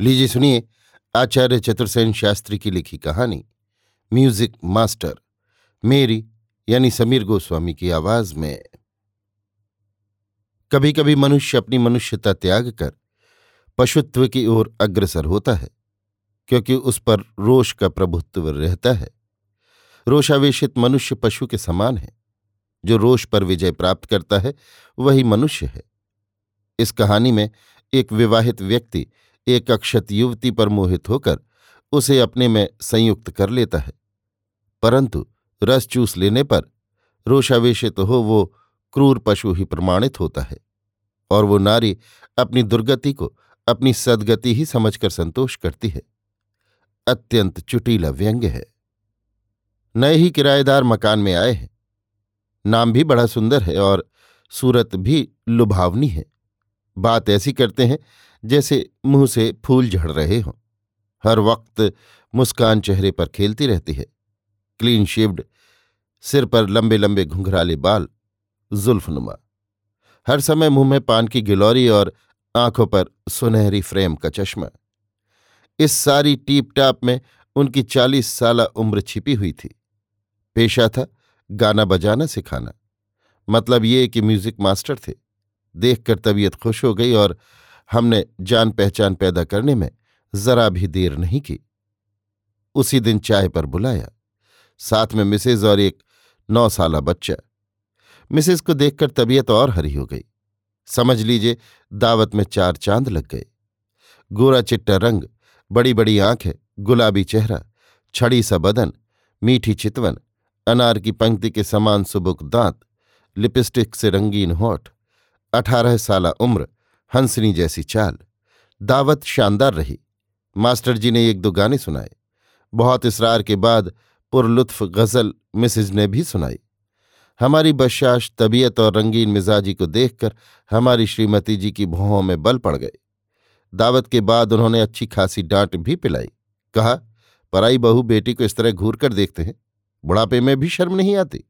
लीजिए सुनिए आचार्य चतुर्सेन शास्त्री की लिखी कहानी, म्यूज़िक मास्टर, मेरी यानी समीर गोस्वामी की आवाज़ में। कभी कभी मनुष्य अपनी मनुष्यता त्याग कर पशुत्व की ओर अग्रसर होता है, क्योंकि उस पर रोष का प्रभुत्व रहता है। रोषावेशित मनुष्य पशु के समान है, जो रोष पर विजय प्राप्त करता है, वही मनुष्य है। इस कहानी में एक विवाहित व्यक्ति एक अक्षत युवती पर मोहित होकर उसे अपने में संयुक्त कर लेता है। परंतु रस चूस लेने पर रोषावेशित हो वो क्रूर पशु ही प्रमाणित होता है और वो नारी अपनी दुर्गति को अपनी सदगति ही समझकर संतोष करती है। अत्यंत चुटीला व्यंग्य है। नए ही किराएदार मकान में आए हैं। नाम भी बड़ा सुंदर है और सूरत भी लुभावनी है। बात ऐसी करते हैं जैसे मुँह से फूल झड़ रहे हों। हर वक्त मुस्कान चेहरे पर खेलती रहती है। क्लीन शेव्ड, सिर पर लंबे लंबे घुंघराले बाल, जुल्फनुमा। हर समय मुँह में पान की गिलौरी और आँखों पर सुनहरी फ्रेम का चश्मा। इस सारी टीप टाप में उनकी चालीस साल उम्र छिपी हुई थी। पेशा था गाना बजाना सिखाना। मतलब ये कि म्यूज़िक मास्टर थे। देखकर तबीयत खुश हो गई और हमने जान पहचान पैदा करने में जरा भी देर नहीं की। उसी दिन चाय पर बुलाया। साथ में मिसेज और एक नौ साल बच्चा। मिसेज को देखकर तबीयत और हरी हो गई। समझ लीजिए, दावत में चार चाँद लग गए। गोरा चिट्टा रंग बड़ी बड़ी आँखें, गुलाबी चेहरा, छड़ी सा बदन, मीठी चितवन, अनार की पंक्ति के समान सुबुक दांत, लिपस्टिक से रंगीन होठ। अठारह साल उम्र, हंसनी जैसी चाल। दावत शानदार रही। मास्टर जी ने एक दो गाने सुनाए। बहुत इसरार के बाद पुरलुत्फ गज़ल मिसिज ने भी सुनाई। हमारी बशाश तबीयत और रंगीन मिजाजी को देखकर हमारी श्रीमती जी की भौहों में बल पड़ गए। दावत के बाद उन्होंने अच्छी खासी डांट भी पिलाई। कहा, पराई बहू बेटी को इस तरह घूर कर देखते हैं। बुढ़ापे में भी शर्म नहीं आती।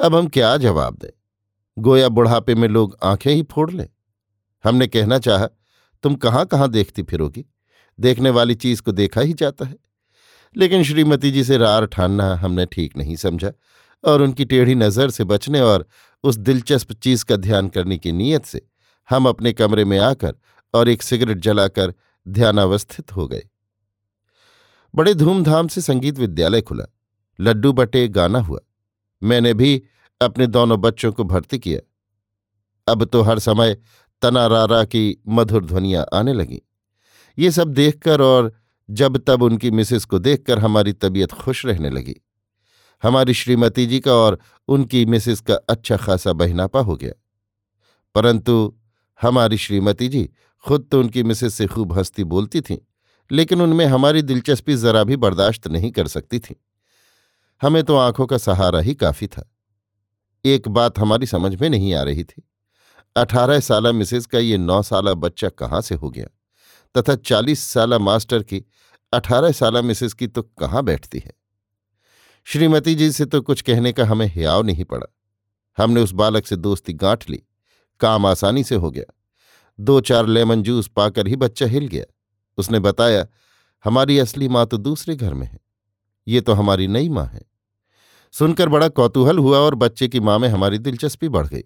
अब हम क्या जवाब दें? गोया बुढ़ापे में लोग आँखें ही फोड़ लें। हमने कहना चाहा, तुम कहाँ कहाँ देखती फिरोगी? देखने वाली चीज़ को देखा ही जाता है। लेकिन श्रीमती जी से रार ठानना हमने ठीक नहीं समझा और उनकी टेढ़ी नज़र से बचने और उस दिलचस्प चीज़ का ध्यान करने की नीयत से हम अपने कमरे में आकर और एक सिगरेट जलाकर ध्यानावस्थित हो गए। बड़े धूमधाम से संगीत विद्यालय खुला। लड्डू बटे गाना हुआ। मैंने भी अपने दोनों बच्चों को भर्ती किया। अब तो हर समय तनारारा की मधुर ध्वनियाँ आने लगीं। ये सब देखकर और जब तब उनकी मिसेस को देखकर हमारी तबीयत खुश रहने लगी। हमारी श्रीमती जी का और उनकी मिसेस का अच्छा खासा बहनापा हो गया। परंतु हमारी श्रीमती जी खुद तो उनकी मिसेस से खूब हंसती बोलती थीं, लेकिन उनमें हमारी दिलचस्पी जरा भी बर्दाश्त नहीं कर सकती थी। हमें तो आँखों का सहारा ही काफ़ी था। एक बात हमारी समझ में नहीं आ रही थी। अठारह साल मिसेज का ये नौ साल बच्चा कहाँ से हो गया? तथा चालीस साल मास्टर की, अठारह साल मिसेज की तो कहाँ बैठती है? श्रीमती जी से तो कुछ कहने का हमें हियाव नहीं पड़ा। हमने उस बालक से दोस्ती गांठ ली। काम आसानी से हो गया। दो चार लेमन जूस पाकर ही बच्चा हिल गया। उसने बताया, हमारी असली माँ तो दूसरे घर में है। ये तो हमारी नई माँ है। सुनकर बड़ा कौतूहल हुआ और बच्चे की माँ में हमारी दिलचस्पी बढ़ गई।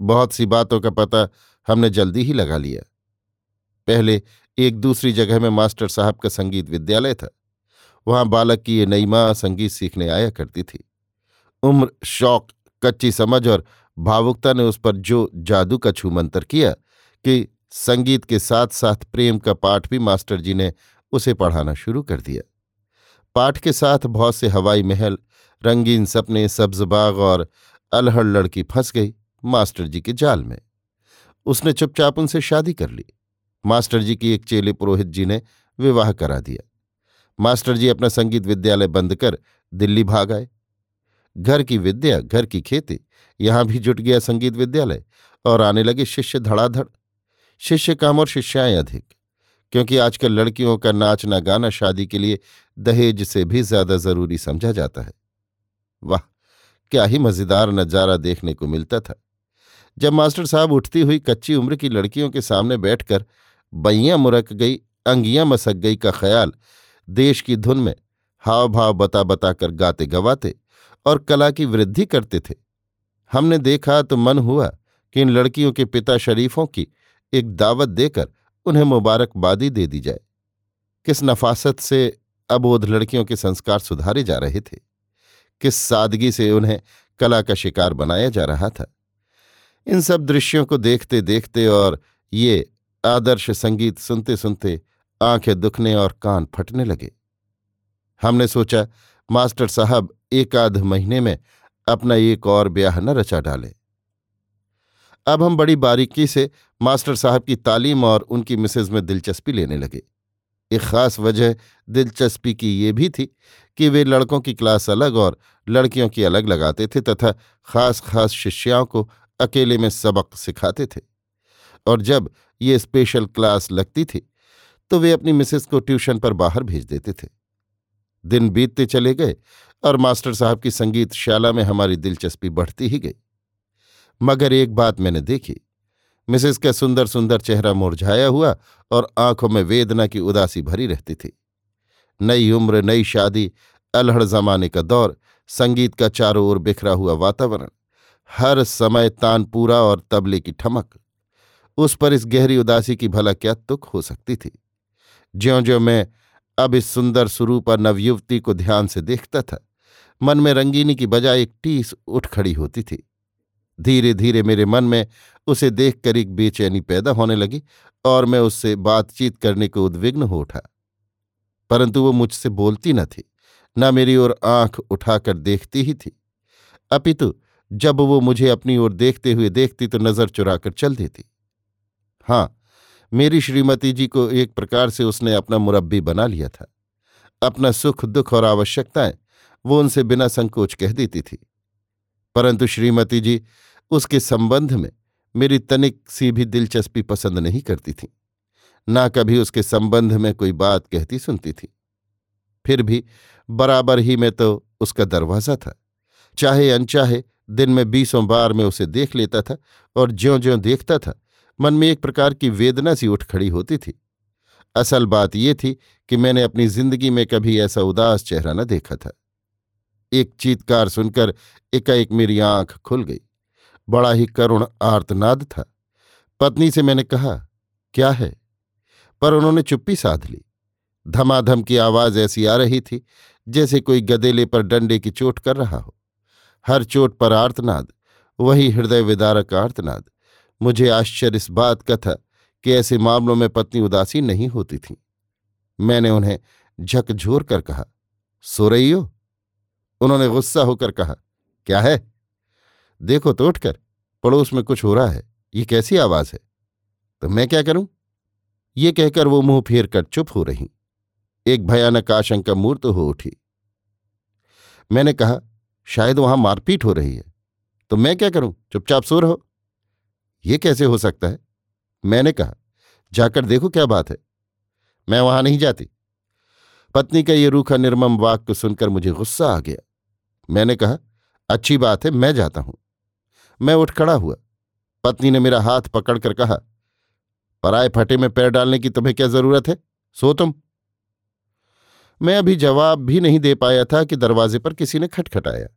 बहुत सी बातों का पता हमने जल्दी ही लगा लिया। पहले एक दूसरी जगह में मास्टर साहब का संगीत विद्यालय था। वहाँ बालक की ये नई माँ संगीत सीखने आया करती थी। उम्र, शौक, कच्ची समझ और भावुकता ने उस पर जो जादू का छूमंतर किया कि संगीत के साथ साथ प्रेम का पाठ भी मास्टर जी ने उसे पढ़ाना शुरू कर दिया। पाठ के साथ बहुत से हवाई महल रंगीन सपने, सब्ज बाग और अलहड़ लड़की फंस गई मास्टर जी के जाल में। उसने चुपचाप उनसे शादी कर ली। मास्टर जी की एक चेले पुरोहित जी ने विवाह करा दिया। मास्टर जी अपना संगीत विद्यालय बंद कर दिल्ली भाग आए। घर की विद्या, घर की खेती, यहाँ भी जुट गया संगीत विद्यालय और आने लगे शिष्य धड़ाधड़। शिष्य काम और शिष्याएँ अधिक, क्योंकि आजकल लड़कियों का नाचना गाना शादी के लिए दहेज से भी ज़्यादा ज़रूरी समझा जाता है। वाह, क्या ही मज़ेदार नज़ारा देखने को मिलता था। जब मास्टर साहब उठती हुई कच्ची उम्र की लड़कियों के सामने बैठकर बैयां मुरक गई, अंगियाँ मसक गई का ख्याल देश की धुन में हाव भाव बता बता कर गाते गवाते और कला की वृद्धि करते थे। हमने देखा तो मन हुआ कि इन लड़कियों के पिता शरीफों की एक दावत देकर उन्हें मुबारकबादी दे दी जाए। किस नफासत से अबोध लड़कियों के संस्कार सुधारे जा रहे थे। किस सादगी से उन्हें कला का शिकार बनाया जा रहा था। इन सब दृश्यों को देखते देखते और ये आदर्श संगीत सुनते सुनते आँखें दुखने और कान फटने लगे। हमने सोचा, मास्टर साहब एक आध महीने में अपना एक और ब्याह न रचा डाले। अब हम बड़ी बारीकी से मास्टर साहब की तालीम और उनकी मिसेज में दिलचस्पी लेने लगे। एक खास वजह दिलचस्पी की ये भी थी कि वे लड़कों की क्लास अलग और लड़कियों की अलग लगाते थे तथा खास खास शिष्याओं को अकेले में सबक सिखाते थे। और जब ये स्पेशल क्लास लगती थी तो वे अपनी मिसेस को ट्यूशन पर बाहर भेज देते थे। दिन बीतते चले गए और मास्टर साहब की संगीत शाला में हमारी दिलचस्पी बढ़ती ही गई। मगर एक बात मैंने देखी मिसेस का सुंदर सुंदर चेहरा मुरझाया हुआ और आँखों में वेदना की उदासी भरी रहती थी। नई उम्र, नई शादी, अलहड़ जमाने का दौर, संगीत का चारों ओर बिखरा हुआ वातावरण, हर समय तानपूरा और तबले की ठमक। उस पर इस गहरी उदासी की भला क्या तुक हो सकती थी? ज्यो ज्यो मैं अब इस सुंदर स्वरूप और नवयुवती को ध्यान से देखता था, मन में रंगीनी की बजाय एक टीस उठ खड़ी होती थी। धीरे धीरे मेरे मन में उसे देखकर एक बेचैनी पैदा होने लगी और मैं उससे बातचीत करने को उद्विग्न हो उठा। परंतु वो मुझसे बोलती न थी, न मेरी ओर आँख उठाकर देखती ही थी। अपितु, जब वो मुझे अपनी ओर देखते हुए देखती तो नज़र चुराकर चल देती। हाँ मेरी श्रीमती जी को एक प्रकार से उसने अपना मुरब्बी बना लिया था। अपना सुख, दुख और आवश्यकताएँ वो उनसे बिना संकोच कह देती थी। परंतु श्रीमती जी उसके संबंध में मेरी तनिक सी भी दिलचस्पी पसंद नहीं करती थी। ना कभी उसके संबंध में कोई बात कहती सुनती थी। फिर भी बराबर ही में तो उसका दरवाज़ा था। चाहे अनचाहे दिन में बीसों बार में उसे देख लेता था और ज्यो ज्यो देखता था, मन में एक प्रकार की वेदना सी उठ खड़ी होती थी। असल बात यह थी कि मैंने अपनी ज़िंदगी में कभी ऐसा उदास चेहरा न देखा था। एक चीतकार सुनकर एकाएक मेरी आँख खुल गई। बड़ा ही करुण आर्तनाद था। पत्नी से मैंने कहा, क्या है? पर उन्होंने चुप्पी साध ली। धमाधम की आवाज़ ऐसी आ रही थी, जैसे कोई गदेले पर डंडे की चोट कर रहा हो। हर चोट पर आर्तनाद, वही हृदय विदारक आर्तनाद। मुझे आश्चर्य इस बात का था कि ऐसे मामलों में पत्नी उदासी नहीं होती थी। मैंने उन्हें झकझोर कर कहा, सो रही हो? उन्होंने गुस्सा होकर कहा, क्या है? देखो तो उठकर, पड़ोस में कुछ हो रहा है, ये कैसी आवाज़ है? तो मैं क्या करूँ? ये कहकर वो मुँह फेर कर चुप हो रही। एक भयानक आशंका मूर्त हो उठी। मैंने कहा, शायद वहाँ मारपीट हो रही है। तो मैं क्या करूँ? चुपचाप सो रहो। ये कैसे हो सकता है? मैंने कहा, जाकर देखो क्या बात है। मैं वहाँ नहीं जाती। पत्नी का ये रूखा निर्मम वाक्य सुनकर मुझे गुस्सा आ गया। मैंने कहा, अच्छी बात है, मैं जाता हूँ। मैं उठ खड़ा हुआ। पत्नी ने मेरा हाथ पकड़कर कहा पराए फटे में पैर डालने की तुम्हें क्या ज़रूरत है? सो तुम। मैं अभी जवाब भी नहीं दे पाया था कि दरवाजे पर किसी ने खटखटाया।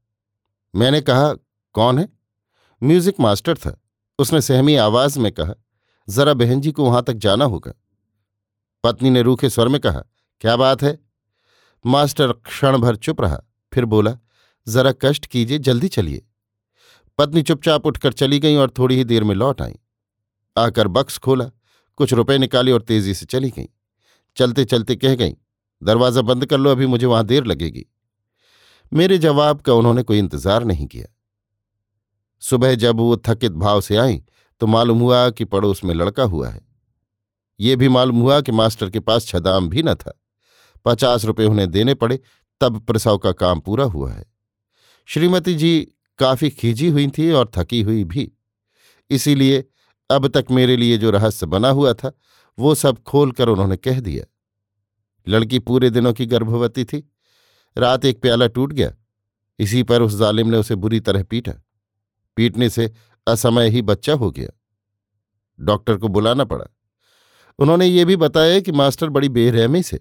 मैंने कहा, कौन है? म्यूज़िक मास्टर था। उसने सहमी आवाज़ में कहा, जरा बहन जी को वहाँ तक जाना होगा। पत्नी ने रूखे स्वर में कहा, क्या बात है? मास्टर क्षण भर चुप रहा, फिर बोला, जरा कष्ट कीजिए, जल्दी चलिए। पत्नी चुपचाप उठकर चली गई और थोड़ी ही देर में लौट आई। आकर बक्स खोला। कुछ रुपए निकाले और तेज़ी से चली गई। चलते चलते कह गई, दरवाज़ा बंद कर लो, अभी मुझे वहाँ देर लगेगी। मेरे जवाब का उन्होंने कोई इंतज़ार नहीं किया। सुबह जब वो थकित भाव से आई तो मालूम हुआ कि पड़ोस में लड़का हुआ है। ये भी मालूम हुआ कि मास्टर के पास छदाम भी न था। पचास रुपये उन्हें देने पड़े, तब प्रसव का काम पूरा हुआ है। श्रीमती जी काफ़ी खींची हुई थी और थकी हुई भी। इसीलिए अब तक मेरे लिए जो रहस्य बना हुआ था, वो सब खोलकर उन्होंने कह दिया। लड़की पूरे दिनों की गर्भवती थी। रात एक प्याला टूट गया। इसी पर उस जालिम ने उसे बुरी तरह पीटा। पीटने से असमय ही बच्चा हो गया। डॉक्टर को बुलाना पड़ा। उन्होंने ये भी बताया कि मास्टर बड़ी बेरहमी से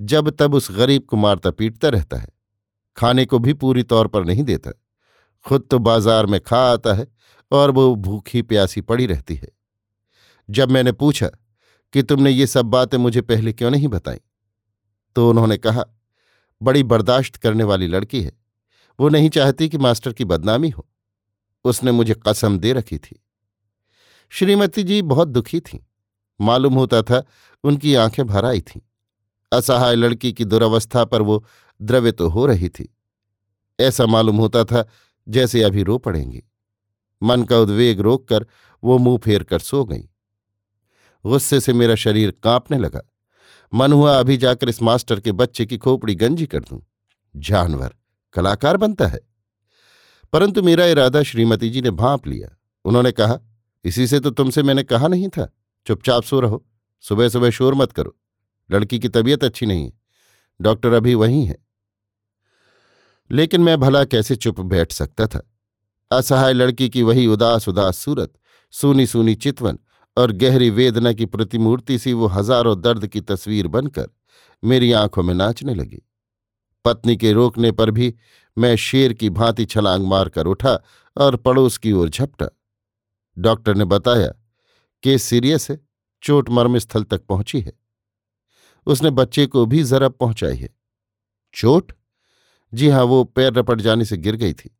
जब तब उस गरीब को मारता पीटता रहता है। खाने को भी पूरी तौर पर नहीं देता। खुद तो बाज़ार में खा आता है और वो भूखी प्यासी पड़ी रहती है। जब मैंने पूछा कि तुमने ये सब बातें मुझे पहले क्यों नहीं बताई तो उन्होंने कहा, बड़ी बर्दाश्त करने वाली लड़की है। वो नहीं चाहती कि मास्टर की बदनामी हो। उसने मुझे कसम दे रखी थी। श्रीमती जी बहुत दुखी थीं। मालूम होता था उनकी आँखें भर आई थीं। असहाय लड़की की दुर्वस्था पर वो द्रवित तो हो रही थी। ऐसा मालूम होता था जैसे अभी रो पड़ेंगी। मन का उद्वेग रोककर वो मुँह फेर कर सो गई। गुस्से से मेरा शरीर कांपने लगा। मन हुआ, अभी जाकर इस मास्टर के बच्चे की खोपड़ी गंजी कर दूँ। जानवर, कलाकार बनता है। परंतु मेरा इरादा श्रीमती जी ने भांप लिया। उन्होंने कहा, इसी से तो तुमसे मैंने कहा नहीं था। चुपचाप सो रहो। सुबह सुबह शोर मत करो। लड़की की तबीयत अच्छी नहीं है। डॉक्टर अभी वहीं है। लेकिन मैं भला कैसे चुप बैठ सकता था? असहाय लड़की की वही उदास उदास सूरत, सूनी सूनी चितवन और गहरी वेदना की प्रतिमूर्ति सी वो हज़ारों दर्द की तस्वीर बनकर मेरी आँखों में नाचने लगी। पत्नी के रोकने पर भी मैं शेर की भांति छलांग मारकर उठा और पड़ोस की ओर झपटा। डॉक्टर ने बताया, केस सीरियस है, चोट मर्मस्थल तक पहुँची है। उसने बच्चे को भी जरा पहुंचाई है। चोट? जी हाँ वो पैर रपट जाने से गिर गई थी।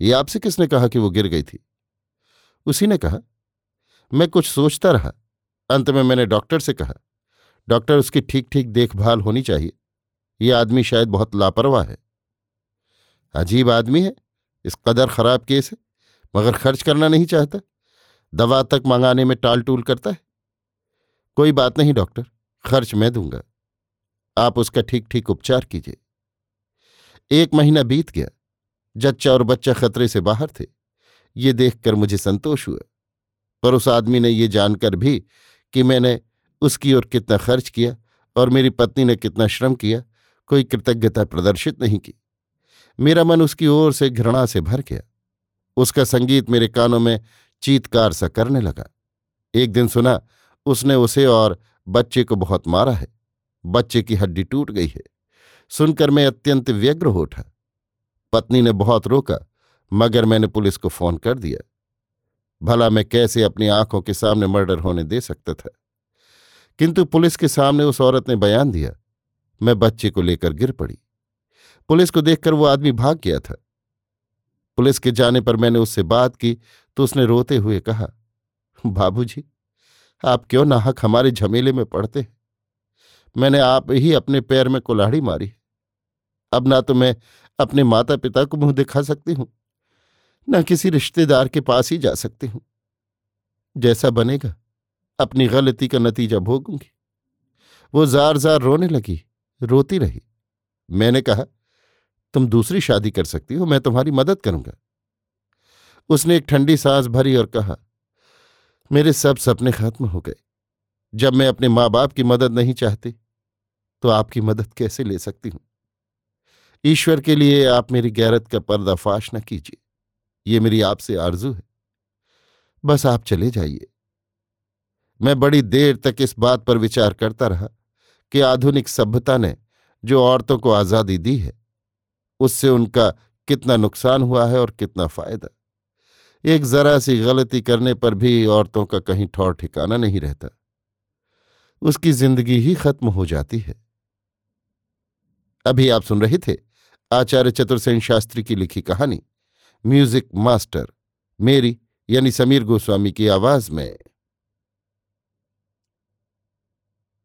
ये आपसे किसने कहा कि वो गिर गई थी? उसी ने कहा, मैं कुछ सोचता रहा। अंत में मैंने डॉक्टर से कहा, डॉक्टर, उसकी ठीक ठीक देखभाल होनी चाहिए। ये आदमी शायद बहुत लापरवाह है। अजीब आदमी है। इस कदर खराब केस है। मगर खर्च करना नहीं चाहता। दवा तक मंगाने में टाल टूल करता है। कोई बात नहीं, डॉक्टर। खर्च मैं दूँगा। आप उसका ठीक ठीक उपचार कीजिए। एक महीना बीत गया। जच्चा और बच्चा खतरे से बाहर थे। ये देखकर मुझे संतोष हुआ। पर उस आदमी ने ये जानकर भी कि मैंने उसकी ओर कितना खर्च किया और मेरी पत्नी ने कितना श्रम किया, कोई कृतज्ञता प्रदर्शित नहीं की। मेरा मन उसकी ओर से घृणा से भर गया। उसका संगीत मेरे कानों में चीतकार सा करने लगा। एक दिन सुना, उसने उसे और बच्चे को बहुत मारा है। बच्चे की हड्डी टूट गई है। सुनकर मैं अत्यंत व्यग्र हो उठा। पत्नी ने बहुत रोका, मगर मैंने पुलिस को फ़ोन कर दिया। भला मैं कैसे अपनी आँखों के सामने मर्डर होने दे सकता था? किंतु पुलिस के सामने उस औरत ने बयान दिया। मैं बच्चे को लेकर गिर पड़ी। पुलिस को देखकर वो आदमी भाग गया था। पुलिस के जाने पर मैंने उससे बात की तो उसने रोते हुए कहा, बाबूजी, आप क्यों नाहक हमारे झमेले में पड़ते हैं? मैंने आप ही अपने पैर में कुल्हाड़ी मारी। अब ना तो मैं अपने माता पिता को मुँह दिखा सकती हूँ। न किसी रिश्तेदार के पास ही जा सकती हूँ। जैसा बनेगा, अपनी गलती का नतीजा भोगूँगी। वो जार जार रोने लगी, रोती रही। मैंने कहा, तुम दूसरी शादी कर सकती हो, मैं तुम्हारी मदद करूँगा। उसने एक ठंडी सांस भरी और कहा, मेरे सब सपने खत्म हो गए। जब मैं अपने माँ बाप की मदद नहीं चाहती तो आपकी मदद कैसे ले सकती हूँ? ईश्वर के लिए आप मेरी गैरत का पर्दाफाश न कीजिए। ये मेरी आपसे आरज़ू है। बस आप चले जाइए। मैं बड़ी देर तक इस बात पर विचार करता रहा कि आधुनिक सभ्यता ने जो औरतों को आज़ादी दी है, उससे उनका कितना नुकसान हुआ है और कितना फ़ायदा। एक जरा सी गलती करने पर भी औरतों का कहीं ठौर ठिकाना नहीं रहता। उसकी ज़िंदगी ही खत्म हो जाती है। अभी आप सुन रहे थे आचार्य चतुर्सेन शास्त्री की लिखी कहानी, म्यूज़िक मास्टर, मेरी यानी समीर गोस्वामी की आवाज़ में।